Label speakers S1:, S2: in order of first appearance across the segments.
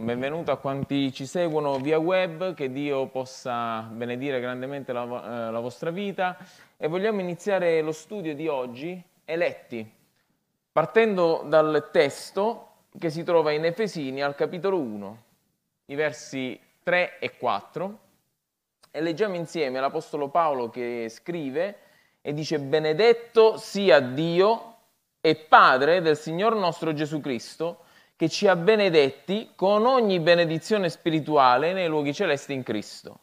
S1: benvenuto a quanti ci seguono via web, che Dio possa benedire grandemente la, eh, la vostra vita. E vogliamo iniziare lo studio di oggi, eletti, partendo dal testo che si trova in Efesini al capitolo 1, i versi 3 e 4 e leggiamo insieme l'Apostolo Paolo che scrive e dice benedetto sia Dio e Padre del Signor nostro Gesù Cristo, che ci ha benedetti con ogni benedizione spirituale nei luoghi celesti in Cristo,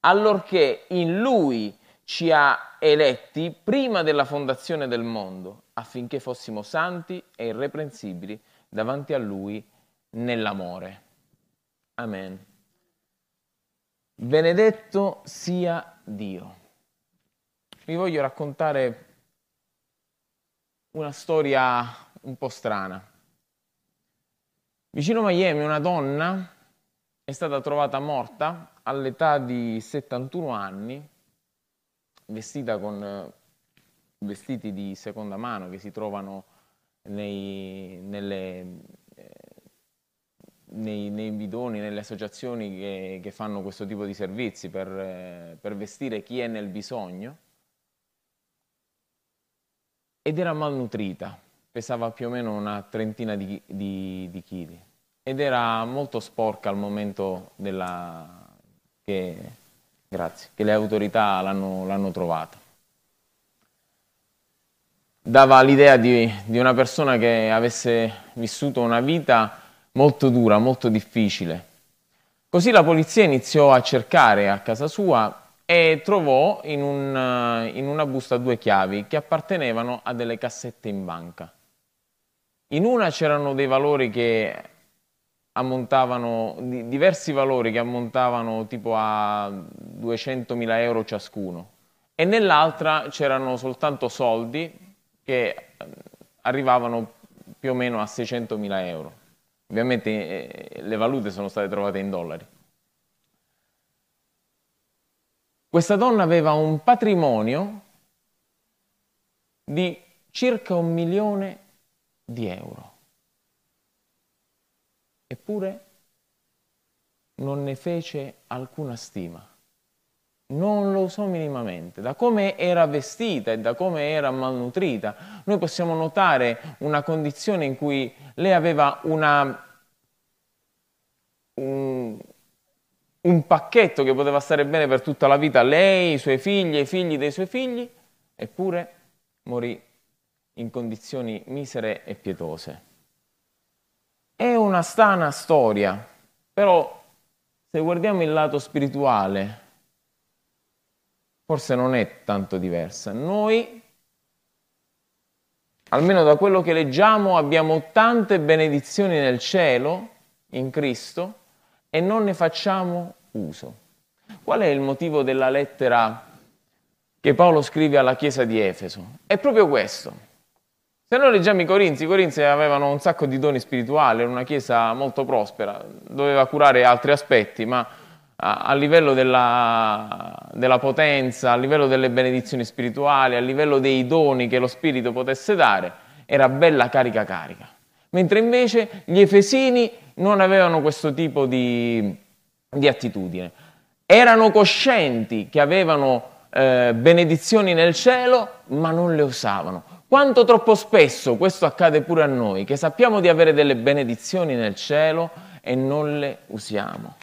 S1: allorché in Lui ci ha eletti prima della fondazione del mondo, affinché fossimo santi e irreprensibili davanti a Lui nell'amore. Amen. Benedetto sia Dio. Vi voglio raccontare una storia un po' strana. Vicino a Miami una donna è stata trovata morta all'età di 71 anni, vestita con vestiti di seconda mano che si trovano nei, nelle, eh, nei, nei, bidoni, nelle associazioni che, che, fanno questo tipo di servizi per, eh, per vestire chi è nel bisogno. Ed era malnutrita pesava più o meno una trentina di, di, di chili ed era molto sporca al momento della, che, grazie, che le autorità l'hanno, trovata. Dava l'idea di, di una persona che avesse vissuto una vita molto dura, molto difficile. Così la polizia iniziò a cercare a casa sua e trovò in, un, in, una busta due chiavi che appartenevano a delle cassette in banca. In una c'erano dei valori che ammontavano, diversi valori che ammontavano tipo a 200.000 euro ciascuno e nell'altra c'erano soltanto soldi che eh, arrivavano più o meno a 600.000 euro. Ovviamente eh, le valute sono state trovate in dollari. Questa donna aveva un patrimonio di circa un milione di euro. Eppure non ne fece alcuna stima. Non lo usò minimamente. Da come era vestita e da come era malnutrita, noi possiamo notare una condizione in cui lei aveva una, un, un pacchetto che poteva stare bene per tutta la vita, lei, i suoi figli, i figli dei suoi figli, eppure morì in condizioni misere e pietose. È una strana storia, però se guardiamo il lato spirituale, forse non è tanto diversa. Noi, almeno da quello che leggiamo, abbiamo tante benedizioni nel cielo, in Cristo, e non ne facciamo uso. Qual è il motivo della lettera che Paolo scrive alla chiesa di Efeso? È proprio questo se noi leggiamo i Corinzi, i Corinzi avevano un sacco di doni spirituali, era una chiesa molto prospera, doveva curare altri aspetti, ma a, a livello della, della, potenza, a livello delle benedizioni spirituali, a livello dei doni che lo Spirito potesse dare, era bella carica carica. Mentre invece gli Efesini non avevano questo tipo di, di attitudine. Erano coscienti che avevano eh, benedizioni nel cielo, ma non le usavano quanto troppo spesso questo accade pure a noi, che sappiamo di avere delle benedizioni nel cielo e non le usiamo.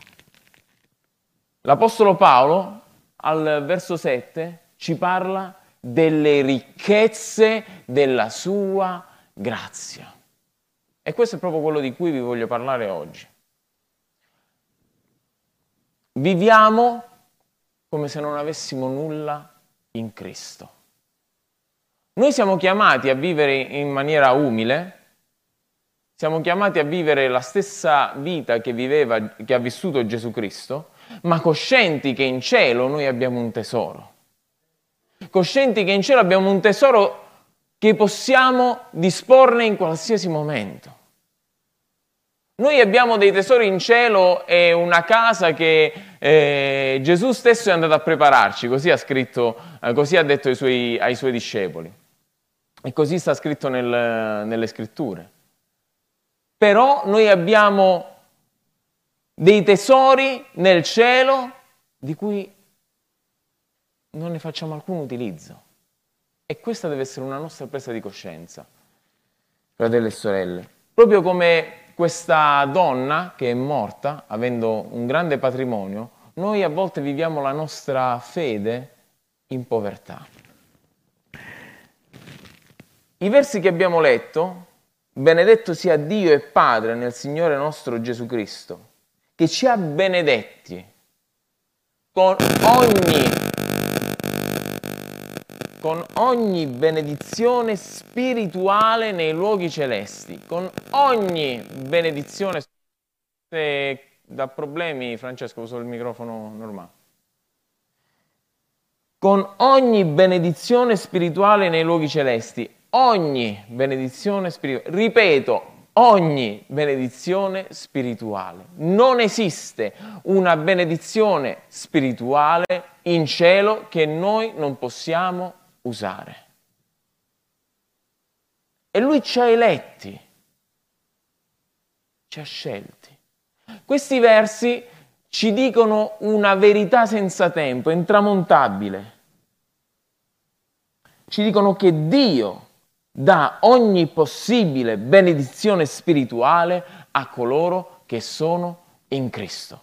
S1: L'Apostolo Paolo al verso 7 ci parla delle ricchezze della sua grazia. E questo è proprio quello di cui vi voglio parlare oggi. Viviamo come se non avessimo nulla in Cristo. Noi siamo chiamati a vivere in maniera umile, siamo chiamati a vivere la stessa vita che, viveva, che ha vissuto Gesù Cristo, ma coscienti che in cielo noi abbiamo un tesoro. Coscienti che in cielo abbiamo un tesoro che possiamo disporne in qualsiasi momento. Noi abbiamo dei tesori in cielo e una casa che eh, Gesù stesso è andato a prepararci, così ha scritto, eh, così ha detto ai suoi, ai suoi discepoli. E così sta scritto nel, nelle scritture. Però noi abbiamo dei tesori nel cielo di cui non ne facciamo alcun utilizzo. E questa deve essere una nostra presa di coscienza, fratelli e sorelle. Proprio come questa donna che è morta, avendo un grande patrimonio, noi a volte viviamo la nostra fede in povertà. I versi che abbiamo letto, benedetto sia Dio e Padre nel Signore nostro Gesù Cristo, che ci ha benedetti con ogni, con ogni benedizione spirituale nei luoghi celesti, con ogni benedizione. Se da problemi, Francesco, uso il microfono normale. Con ogni benedizione spirituale nei luoghi celesti, ogni benedizione spirituale, ripeto, ogni benedizione spirituale. Non esiste una benedizione spirituale in cielo che noi non possiamo usare. E lui ci ha eletti, ci ha scelti. Questi versi ci dicono una verità senza tempo, intramontabile. Ci dicono che Dio dà ogni possibile benedizione spirituale a coloro che sono in Cristo.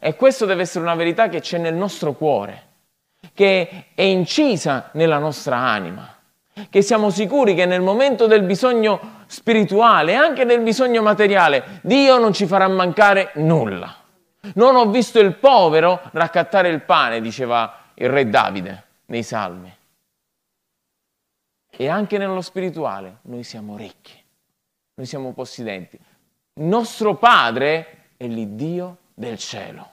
S1: E questo deve essere una verità che c'è nel nostro cuore, che è incisa nella nostra anima, che siamo sicuri che nel momento del bisogno spirituale anche nel bisogno materiale Dio non ci farà mancare nulla. Non ho visto il povero raccattare il pane, diceva il re Davide nei salmi. E anche nello spirituale noi siamo ricchi, noi siamo possidenti. Nostro Padre è l'Iddio del cielo.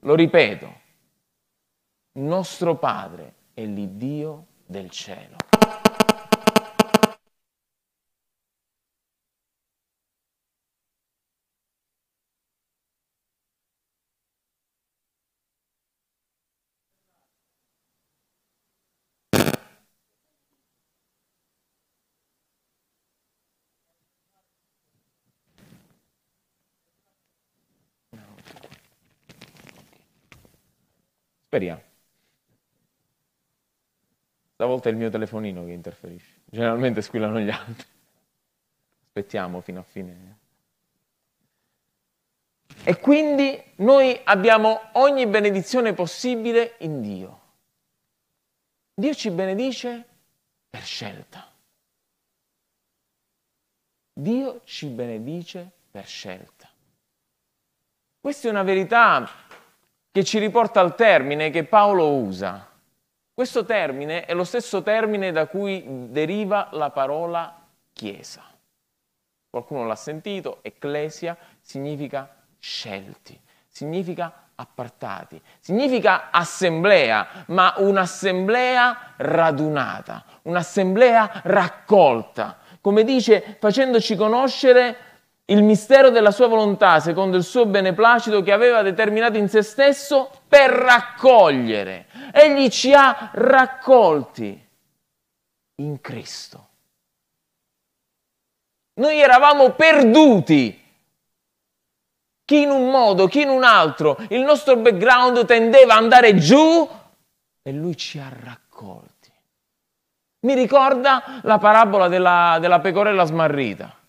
S1: Lo ripeto, nostro Padre è l'Iddio del cielo. Speriamo. Stavolta è il mio telefonino che interferisce. Generalmente squillano gli altri. Aspettiamo fino a fine. E quindi noi abbiamo ogni benedizione possibile in Dio. Dio ci benedice per scelta. Dio ci benedice per scelta. Questa è una verità che ci riporta al termine che Paolo usa. Questo termine è lo stesso termine da cui deriva la parola chiesa. Qualcuno l'ha sentito, ecclesia significa scelti, significa appartati, significa assemblea, ma un'assemblea radunata, un'assemblea raccolta, come dice facendoci conoscere il mistero della sua volontà secondo il suo beneplacito che aveva determinato in se stesso per raccogliere. Egli ci ha raccolti in Cristo. Noi eravamo perduti, chi in un modo, chi in un altro, il nostro background tendeva ad andare giù e lui ci ha raccolti. Mi ricorda la parabola della, della pecorella smarrita.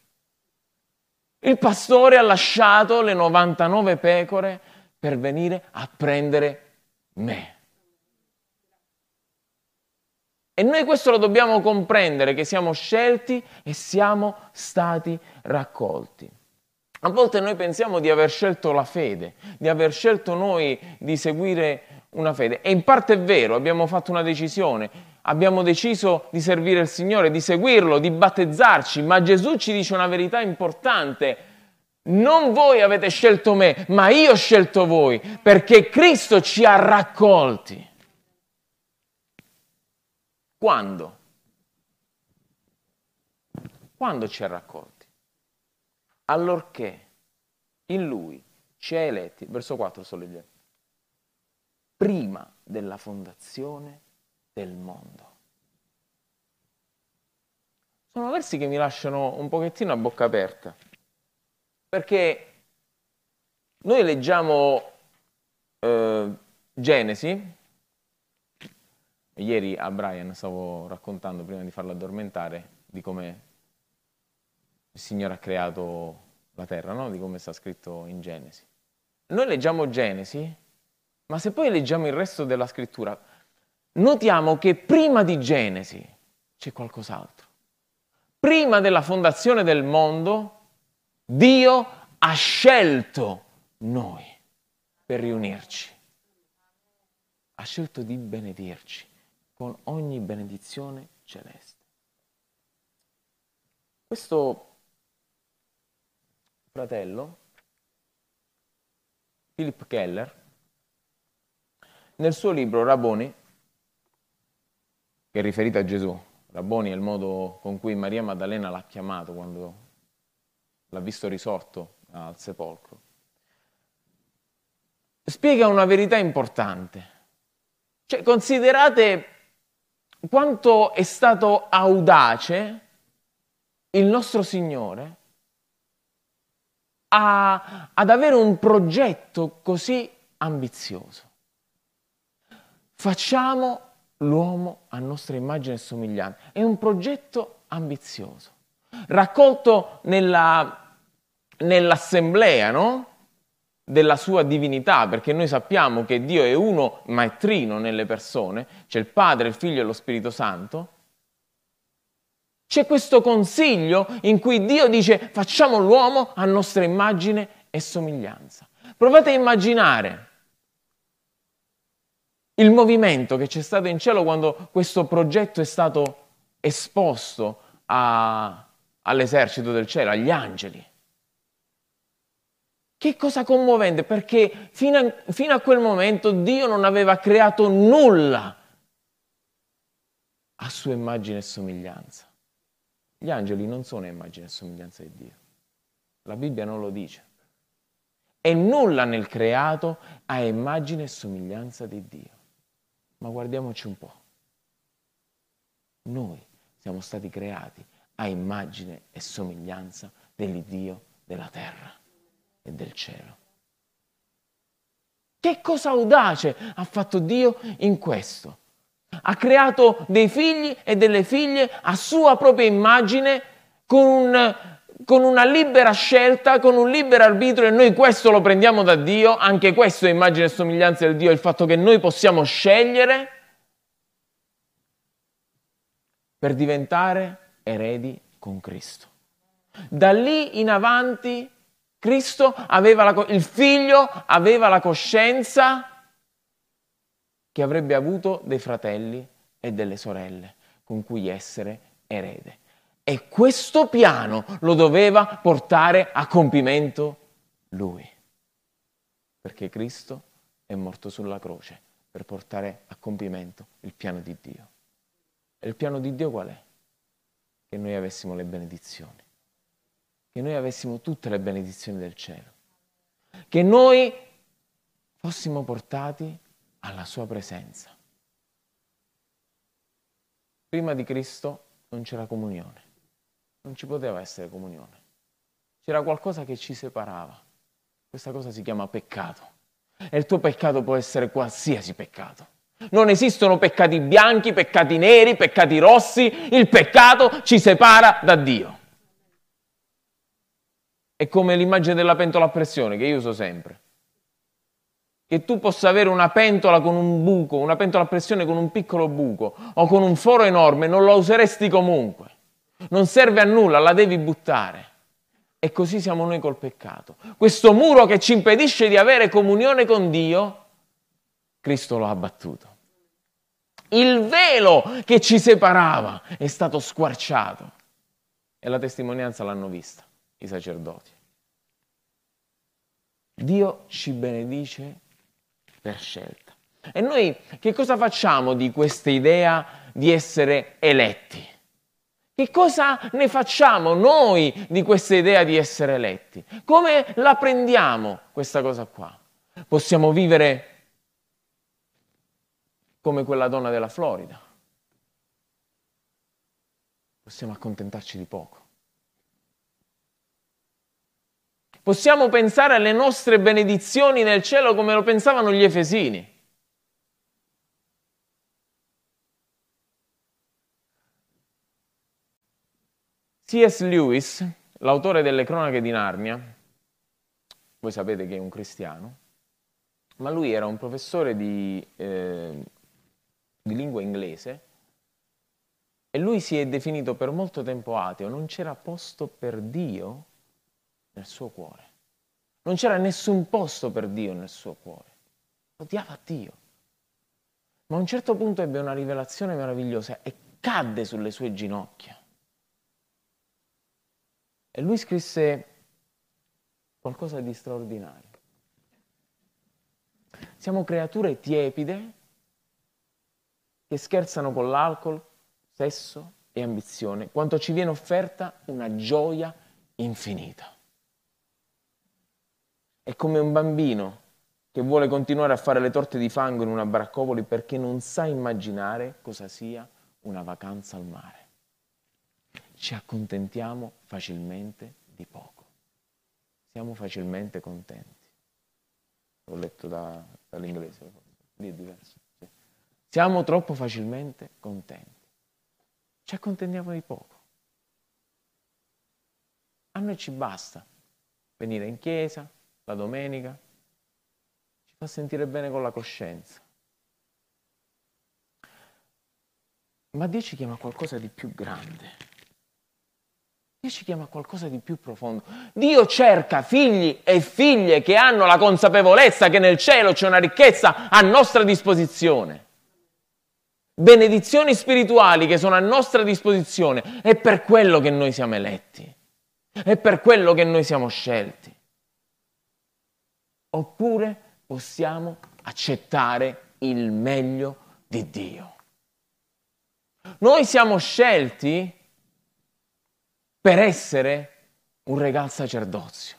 S1: Il pastore ha lasciato le 99 pecore per venire a prendere me. E noi questo lo dobbiamo comprendere, che siamo scelti e siamo stati raccolti. A volte noi pensiamo di aver scelto la fede, di aver scelto noi di seguire una fede. E in parte è vero, abbiamo fatto una decisione, abbiamo deciso di servire il Signore, di seguirlo, di battezzarci, ma Gesù ci dice una verità importante. Non voi avete scelto me, ma io ho scelto voi, perché Cristo ci ha raccolti. Quando? Quando ci ha raccolti? Allorché in Lui ci ha eletti, verso 4 sto leggendo, prima della fondazione del mondo. Sono versi che mi lasciano un pochettino a bocca aperta, perché noi leggiamo eh, Genesi, ieri a Brian stavo raccontando prima di farlo addormentare di come il Signore ha creato la terra, no? di come sta scritto in Genesi. Noi leggiamo Genesi, ma se poi leggiamo il resto della scrittura, notiamo che prima di Genesi c'è qualcos'altro. Prima della fondazione del mondo, Dio ha scelto noi per riunirci. Ha scelto di benedirci con ogni benedizione celeste. Questo fratello, Philip Keller, nel suo libro Rabboni, che è riferito a Gesù, Rabboni è il modo con cui Maria Maddalena l'ha chiamato quando l'ha visto risorto al sepolcro, spiega una verità importante. Cioè, considerate quanto è stato audace il nostro Signore a, ad avere un progetto così ambizioso. Facciamo l'uomo a nostra immagine e somiglianza. È un progetto ambizioso, raccolto nella, nell'assemblea, no? della sua divinità, perché noi sappiamo che Dio è uno, ma è trino nelle persone, c'è il Padre, il Figlio e lo Spirito Santo. C'è questo consiglio in cui Dio dice facciamo l'uomo a nostra immagine e somiglianza. Provate a immaginare il movimento che c'è stato in cielo quando questo progetto è stato esposto a, all'esercito del cielo, agli angeli. Che cosa commovente, perché fino a, fino a quel momento Dio non aveva creato nulla a sua immagine e somiglianza. Gli angeli non sono immagine e somiglianza di Dio. La Bibbia non lo dice. E nulla nel creato ha immagine e somiglianza di Dio. Ma guardiamoci un po'. Noi siamo stati creati a immagine e somiglianza dell'Iddio della terra e del cielo. Che cosa audace ha fatto Dio in questo? Ha creato dei figli e delle figlie a sua propria immagine con, un, con una libera scelta, con un libero arbitrio e noi questo lo prendiamo da Dio, anche questo è immagine e somiglianza del Dio, il fatto che noi possiamo scegliere per diventare eredi con Cristo. Da lì in avanti Cristo aveva la, il figlio aveva la coscienza che avrebbe avuto dei fratelli e delle sorelle con cui essere erede. E questo piano lo doveva portare a compimento lui. Perché Cristo è morto sulla croce per portare a compimento il piano di Dio. E il piano di Dio qual è? Che noi avessimo le benedizioni che noi avessimo tutte le benedizioni del cielo, che noi fossimo portati alla sua presenza. Prima di Cristo non c'era comunione, non ci poteva essere comunione. C'era qualcosa che ci separava. Questa cosa si chiama peccato. E il tuo peccato può essere qualsiasi peccato. Non esistono peccati bianchi, peccati neri, peccati rossi. Il peccato ci separa da Dio. È come l'immagine della pentola a pressione che io uso sempre. Che tu possa avere una pentola con un buco, una pentola a pressione con un piccolo buco o con un foro enorme, non la useresti comunque. Non serve a nulla, la devi buttare. E così siamo noi col peccato. Questo muro che ci impedisce di avere comunione con Dio, Cristo lo ha abbattuto. Il velo che ci separava è stato squarciato e la testimonianza l'hanno vista i sacerdoti. Dio ci benedice per scelta. E noi che cosa facciamo di questa idea di essere eletti? Che cosa ne facciamo noi di questa idea di essere eletti? Come la prendiamo questa cosa qua? Possiamo vivere come quella donna della Florida. Possiamo accontentarci di poco. Possiamo pensare alle nostre benedizioni nel cielo come lo pensavano gli Efesini. C.S. Lewis, l'autore delle cronache di Narnia, voi sapete che è un cristiano, ma lui era un professore di, eh, di lingua inglese e lui si è definito per molto tempo ateo, non c'era posto per Dio nel suo cuore. Non c'era nessun posto per Dio nel suo cuore. Odiava Dio. Ma a un certo punto ebbe una rivelazione meravigliosa e cadde sulle sue ginocchia. E lui scrisse qualcosa di straordinario. Siamo creature tiepide che scherzano con l'alcol, sesso e ambizione, quanto ci viene offerta una gioia infinita. È come un bambino che vuole continuare a fare le torte di fango in una baraccopoli perché non sa immaginare cosa sia una vacanza al mare. Ci accontentiamo facilmente di poco. Siamo facilmente contenti. L'ho letto da, dall'inglese, lì è diverso. Sì. Siamo troppo facilmente contenti. Ci accontentiamo di poco. A noi ci basta venire in chiesa, la domenica, ci fa sentire bene con la coscienza. Ma Dio ci chiama a qualcosa di più grande. Dio ci chiama a qualcosa di più profondo. Dio cerca figli e figlie che hanno la consapevolezza che nel cielo c'è una ricchezza a nostra disposizione. Benedizioni spirituali che sono a nostra disposizione. È per quello che noi siamo eletti. È per quello che noi siamo scelti oppure possiamo accettare il meglio di Dio. Noi siamo scelti per essere un regal sacerdozio,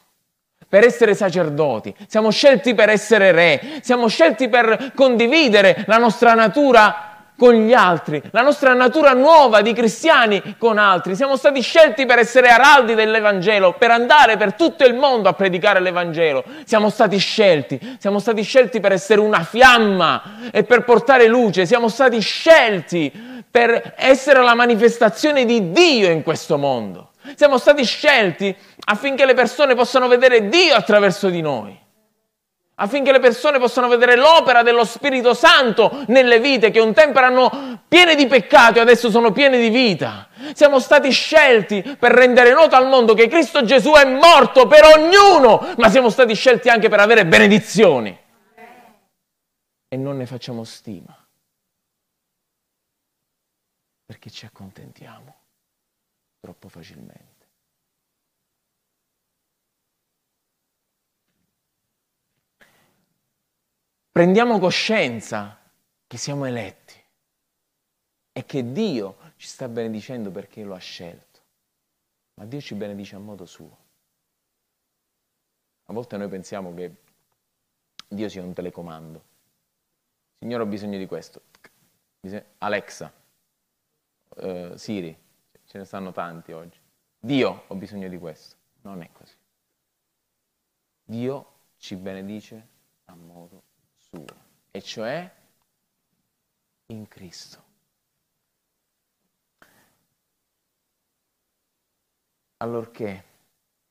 S1: per essere sacerdoti, siamo scelti per essere re, siamo scelti per condividere la nostra natura con gli altri, la nostra natura nuova di cristiani con altri. Siamo stati scelti per essere araldi dell'Evangelo, per andare per tutto il mondo a predicare l'Evangelo. Siamo stati scelti, siamo stati scelti per essere una fiamma e per portare luce. Siamo stati scelti per essere la manifestazione di Dio in questo mondo. Siamo stati scelti affinché le persone possano vedere Dio attraverso di noi affinché le persone possano vedere l'opera dello Spirito Santo nelle vite che un tempo erano piene di peccato e adesso sono piene di vita. Siamo stati scelti per rendere noto al mondo che Cristo Gesù è morto per ognuno, ma siamo stati scelti anche per avere benedizioni. E non ne facciamo stima, perché ci accontentiamo troppo facilmente. prendiamo coscienza che siamo eletti e che Dio ci sta benedicendo perché lo ha scelto. Ma Dio ci benedice a modo suo. A volte noi pensiamo che Dio sia un telecomando. Signore, ho bisogno di questo. Alexa, uh, Siri, ce ne stanno tanti oggi. Dio, ho bisogno di questo. Non è così. Dio ci benedice a modo suo, e cioè in Cristo. Allorché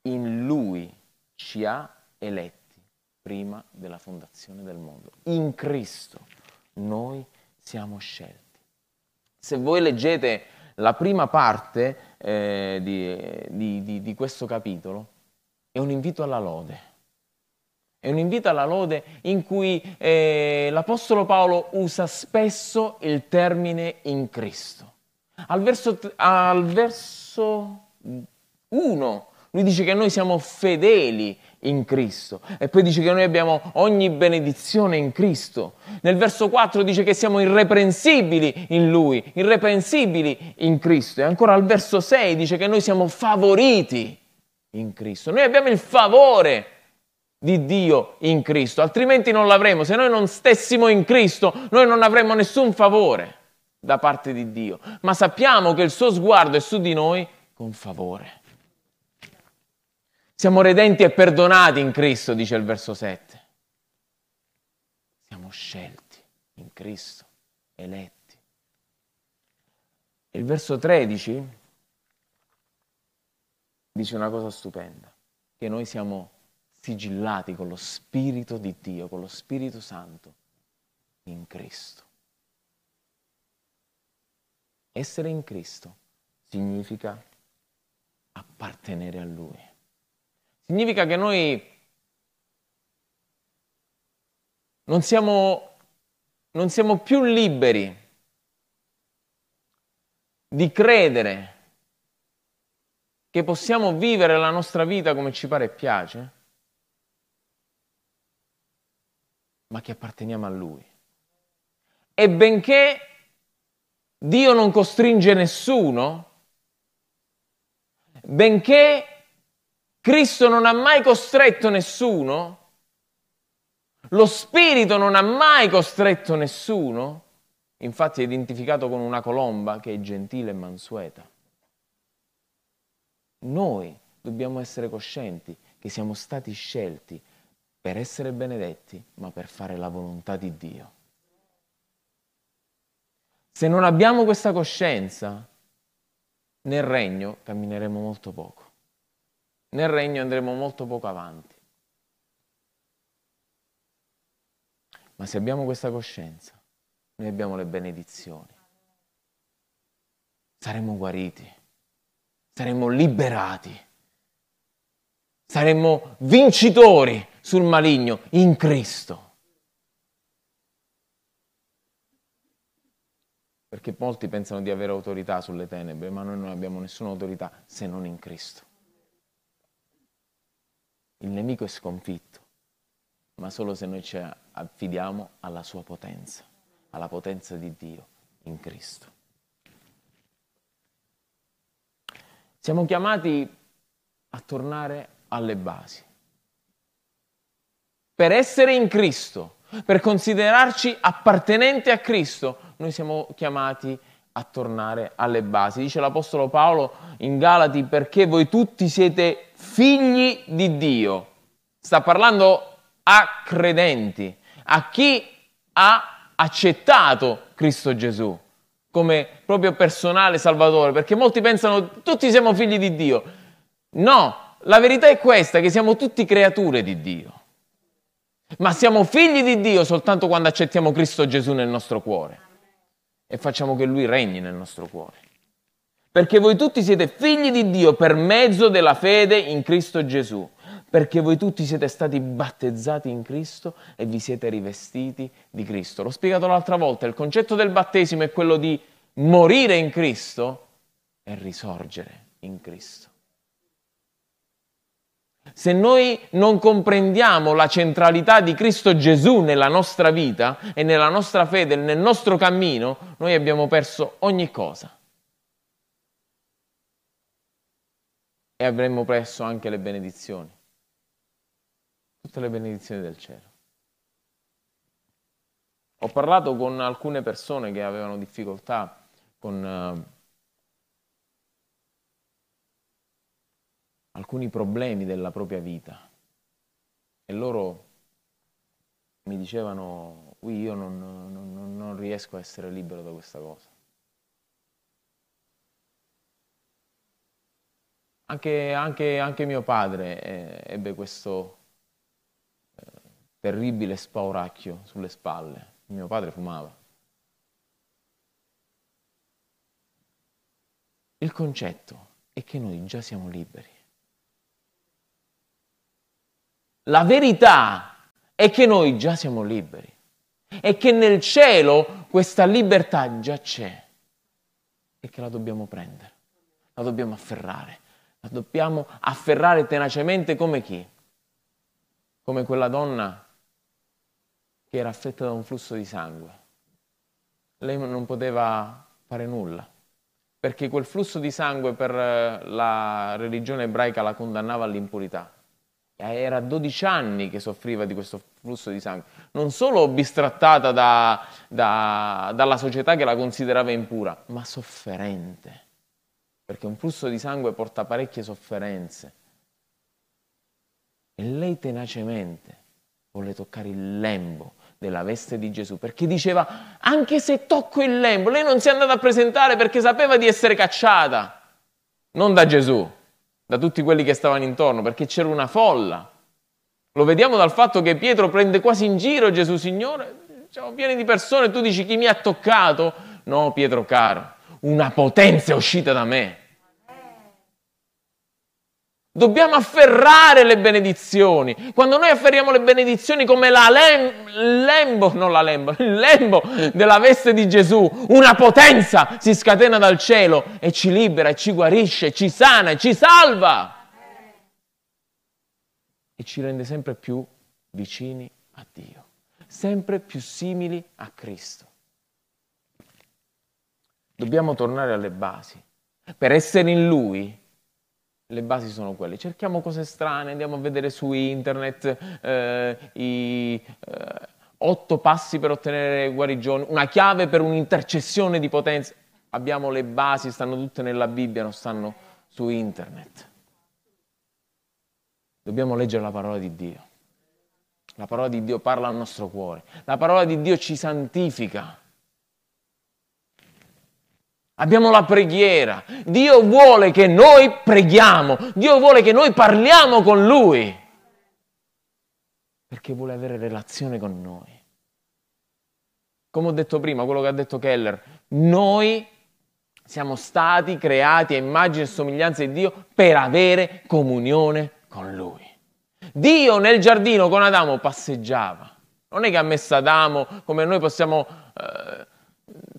S1: in Lui ci ha eletti prima della fondazione del mondo. In Cristo noi siamo scelti. Se voi leggete la prima parte eh, di, di, di, questo capitolo, è un invito alla lode è un invito alla lode in cui eh, l'Apostolo Paolo usa spesso il termine in Cristo. Al verso, al verso 1 lui dice che noi siamo fedeli in Cristo e poi dice che noi abbiamo ogni benedizione in Cristo. Nel verso 4 dice che siamo irreprensibili in Lui, irreprensibili in Cristo. E ancora al verso 6 dice che noi siamo favoriti in Cristo. Noi abbiamo il favore di Dio in Cristo, altrimenti non l'avremo. Se noi non stessimo in Cristo, noi non avremmo nessun favore da parte di Dio, ma sappiamo che il suo sguardo è su di noi con favore. Siamo redenti e perdonati in Cristo, dice il verso 7. Siamo scelti in Cristo, eletti. Il verso 13 dice una cosa stupenda, che noi siamo sigillati con lo Spirito di Dio, con lo Spirito Santo in Cristo. Essere in Cristo significa appartenere a Lui. Significa che noi non siamo, non siamo più liberi di credere che possiamo vivere la nostra vita come ci pare e piace, ma che apparteniamo a Lui. E benché Dio non costringe nessuno, benché Cristo non ha mai costretto nessuno, lo Spirito non ha mai costretto nessuno, infatti è identificato con una colomba che è gentile e mansueta. Noi dobbiamo essere coscienti che siamo stati scelti per essere benedetti, ma per fare la volontà di Dio. Se non abbiamo questa coscienza, nel regno cammineremo molto poco. Nel regno andremo molto poco avanti. Ma se abbiamo questa coscienza, noi abbiamo le benedizioni. Saremo guariti saremmo liberati, saremmo vincitori sul maligno in Cristo. Perché molti pensano di avere autorità sulle tenebre, ma noi non abbiamo nessuna autorità se non in Cristo. Il nemico è sconfitto, ma solo se noi ci affidiamo alla sua potenza, alla potenza di Dio in Cristo. Siamo chiamati a tornare alle basi. Per essere in Cristo, per considerarci appartenenti a Cristo, noi siamo chiamati a tornare alle basi. Dice l'Apostolo Paolo in Galati perché voi tutti siete figli di Dio. Sta parlando a credenti, a chi ha accettato Cristo Gesù come proprio personale salvatore, perché molti pensano tutti siamo figli di Dio. No, la verità è questa, che siamo tutti creature di Dio. Ma siamo figli di Dio soltanto quando accettiamo Cristo Gesù nel nostro cuore e facciamo che Lui regni nel nostro cuore. Perché voi tutti siete figli di Dio per mezzo della fede in Cristo Gesù perché voi tutti siete stati battezzati in Cristo e vi siete rivestiti di Cristo. L'ho spiegato l'altra volta, il concetto del battesimo è quello di morire in Cristo e risorgere in Cristo. Se noi non comprendiamo la centralità di Cristo Gesù nella nostra vita e nella nostra fede, nel nostro cammino, noi abbiamo perso ogni cosa. E avremmo perso anche le benedizioni tutte le benedizioni del cielo. Ho parlato con alcune persone che avevano difficoltà con uh, alcuni problemi della propria vita e loro mi dicevano, Ui, io non, non, non riesco a essere libero da questa cosa. Anche, anche, anche mio padre eh, ebbe questo, terribile spauracchio sulle spalle. Mio padre fumava. Il concetto è che noi già siamo liberi. La verità è che noi già siamo liberi e che nel cielo questa libertà già c'è e che la dobbiamo prendere, la dobbiamo afferrare, la dobbiamo afferrare tenacemente come chi? Come quella donna che era affetta da un flusso di sangue. Lei non poteva fare nulla, perché quel flusso di sangue per eh, la religione ebraica la condannava all'impurità. Era 12 anni che soffriva di questo flusso di sangue, non solo bistrattata da, da, dalla società che la considerava impura, ma sofferente, perché un flusso di sangue porta parecchie sofferenze. E lei tenacemente volle toccare il lembo della veste di Gesù, perché diceva, anche se tocco il lembo, lei non si è andata a presentare perché sapeva di essere cacciata, non da Gesù, da tutti quelli che stavano intorno, perché c'era una folla. Lo vediamo dal fatto che Pietro prende quasi in giro Gesù, Signore, siamo pieni di persone, tu dici chi mi ha toccato? No, Pietro caro, una potenza è uscita da me. Dobbiamo afferrare le benedizioni. Quando noi afferriamo le benedizioni come la lem- lembo, non la lembo, il lembo della veste di Gesù, una potenza si scatena dal cielo e ci libera, e ci guarisce, ci sana, e ci salva. E ci rende sempre più vicini a Dio, sempre più simili a Cristo. Dobbiamo tornare alle basi. Per essere in Lui le basi sono quelle. Cerchiamo cose strane, andiamo a vedere su internet eh, i eh, otto passi per ottenere guarigione, una chiave per un'intercessione di potenza. Abbiamo le basi, stanno tutte nella Bibbia, non stanno su internet. Dobbiamo leggere la parola di Dio. La parola di Dio parla al nostro cuore. La parola di Dio ci santifica. Abbiamo la preghiera. Dio vuole che noi preghiamo. Dio vuole che noi parliamo con Lui. Perché vuole avere relazione con noi. Come ho detto prima, quello che ha detto Keller, noi siamo stati creati a immagine e somiglianza di Dio per avere comunione con Lui. Dio nel giardino con Adamo passeggiava. Non è che ha messo Adamo come noi possiamo... Eh,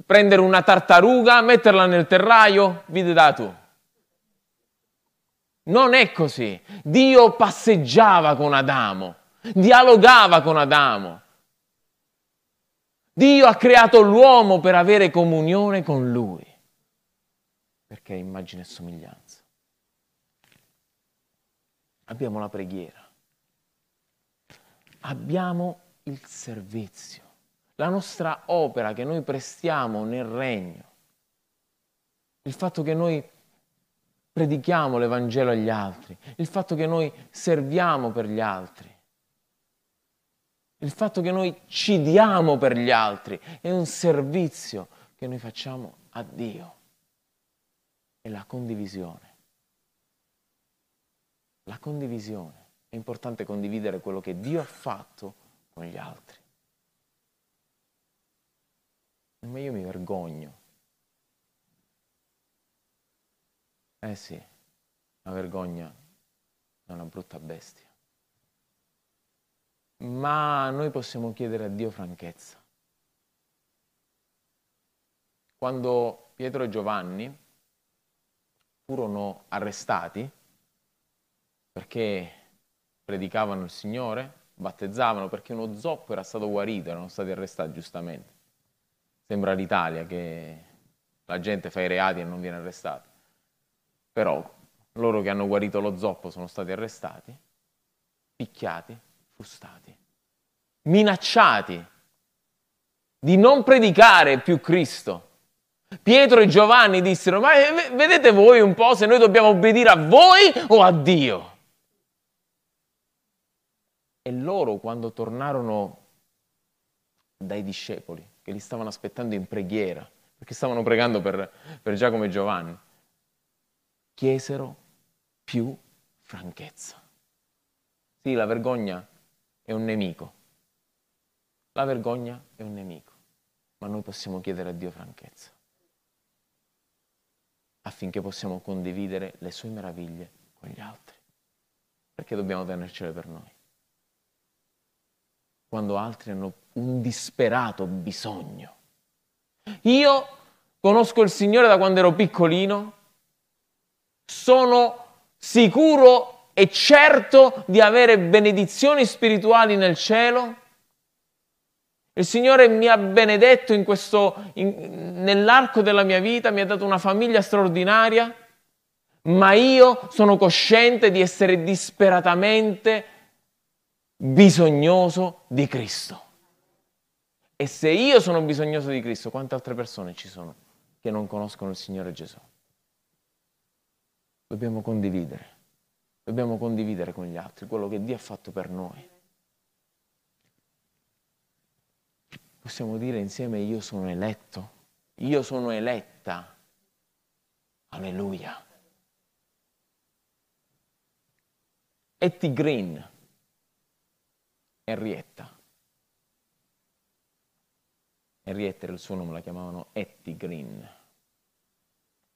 S1: prendere una tartaruga, metterla nel terraio, vide da tu. Non è così. Dio passeggiava con Adamo, dialogava con Adamo. Dio ha creato l'uomo per avere comunione con lui, perché è immagine e somiglianza. Abbiamo la preghiera, abbiamo il servizio la nostra opera che noi prestiamo nel regno, il fatto che noi predichiamo l'Evangelo agli altri, il fatto che noi serviamo per gli altri, il fatto che noi ci diamo per gli altri, è un servizio che noi facciamo a Dio. È la condivisione. La condivisione. È importante condividere quello che Dio ha fatto con gli altri ma io mi vergogno. Eh sì, la vergogna è una brutta bestia. Ma noi possiamo chiedere a Dio franchezza. Quando Pietro e Giovanni furono arrestati perché predicavano il Signore, battezzavano perché uno zoppo era stato guarito, erano stati arrestati giustamente. Sembra l'Italia che la gente fa i reati e non viene arrestata. Però loro che hanno guarito lo zoppo sono stati arrestati, picchiati, frustati, minacciati di non predicare più Cristo. Pietro e Giovanni dissero, ma vedete voi un po' se noi dobbiamo obbedire a voi o a Dio? E loro quando tornarono dai discepoli che li stavano aspettando in preghiera, perché stavano pregando per, per Giacomo e Giovanni, chiesero più franchezza. Sì, la vergogna è un nemico. La vergogna è un nemico, ma noi possiamo chiedere a Dio franchezza affinché possiamo condividere le sue meraviglie con gli altri. Perché dobbiamo tenercele per noi? Quando altri hanno un disperato bisogno. Io conosco il Signore da quando ero piccolino, sono sicuro e certo di avere benedizioni spirituali nel cielo. Il Signore mi ha benedetto in questo, in, nell'arco della mia vita, mi ha dato una famiglia straordinaria, ma io sono cosciente di essere disperatamente bisognoso di Cristo. E se io sono bisognoso di Cristo, quante altre persone ci sono che non conoscono il Signore Gesù? Dobbiamo condividere. Dobbiamo condividere con gli altri quello che Dio ha fatto per noi. Possiamo dire insieme io sono eletto, io sono eletta. Alleluia. Etty Green, Henrietta. Henrietta era il suo nome, la chiamavano Etty Green.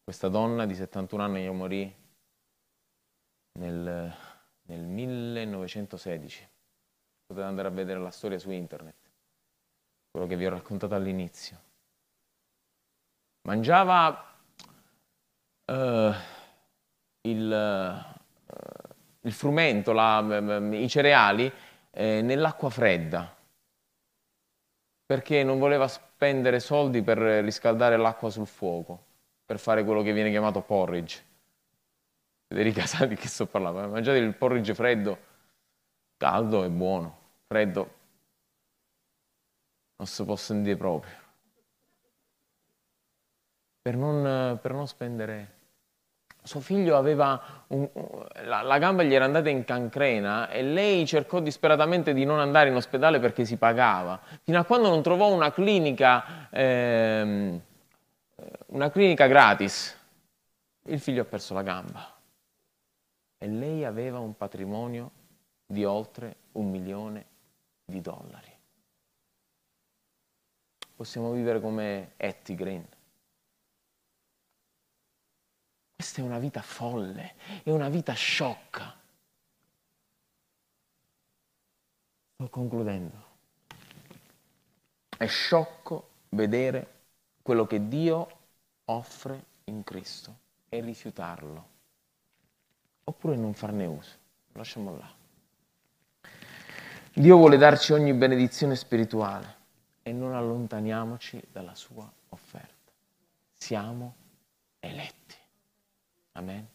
S1: Questa donna di 71 anni morì nel, nel 1916. Potete andare a vedere la storia su internet, quello che vi ho raccontato all'inizio. Mangiava uh, il, uh, il, frumento, la, uh, i cereali eh, nell'acqua fredda perché non voleva spendere soldi per riscaldare l'acqua sul fuoco, per fare quello che viene chiamato porridge. Federica sa di che sto parlando, mangiate il porridge freddo, caldo e buono, freddo non si può sentire proprio. Per non, per non spendere suo figlio aveva un, la, la, gamba gli era andata in cancrena e lei cercò disperatamente di non andare in ospedale perché si pagava, fino a quando non trovò una clinica, ehm, una clinica gratis. Il figlio ha perso la gamba e lei aveva un patrimonio di oltre un milione di dollari. Possiamo vivere come Etty Green Questa è una vita folle, è una vita sciocca. Sto concludendo. È sciocco vedere quello che Dio offre in Cristo e rifiutarlo. Oppure non farne uso. Lasciamo là. Dio vuole darci ogni benedizione spirituale e non allontaniamoci dalla sua offerta. Siamo eletti. 아멘.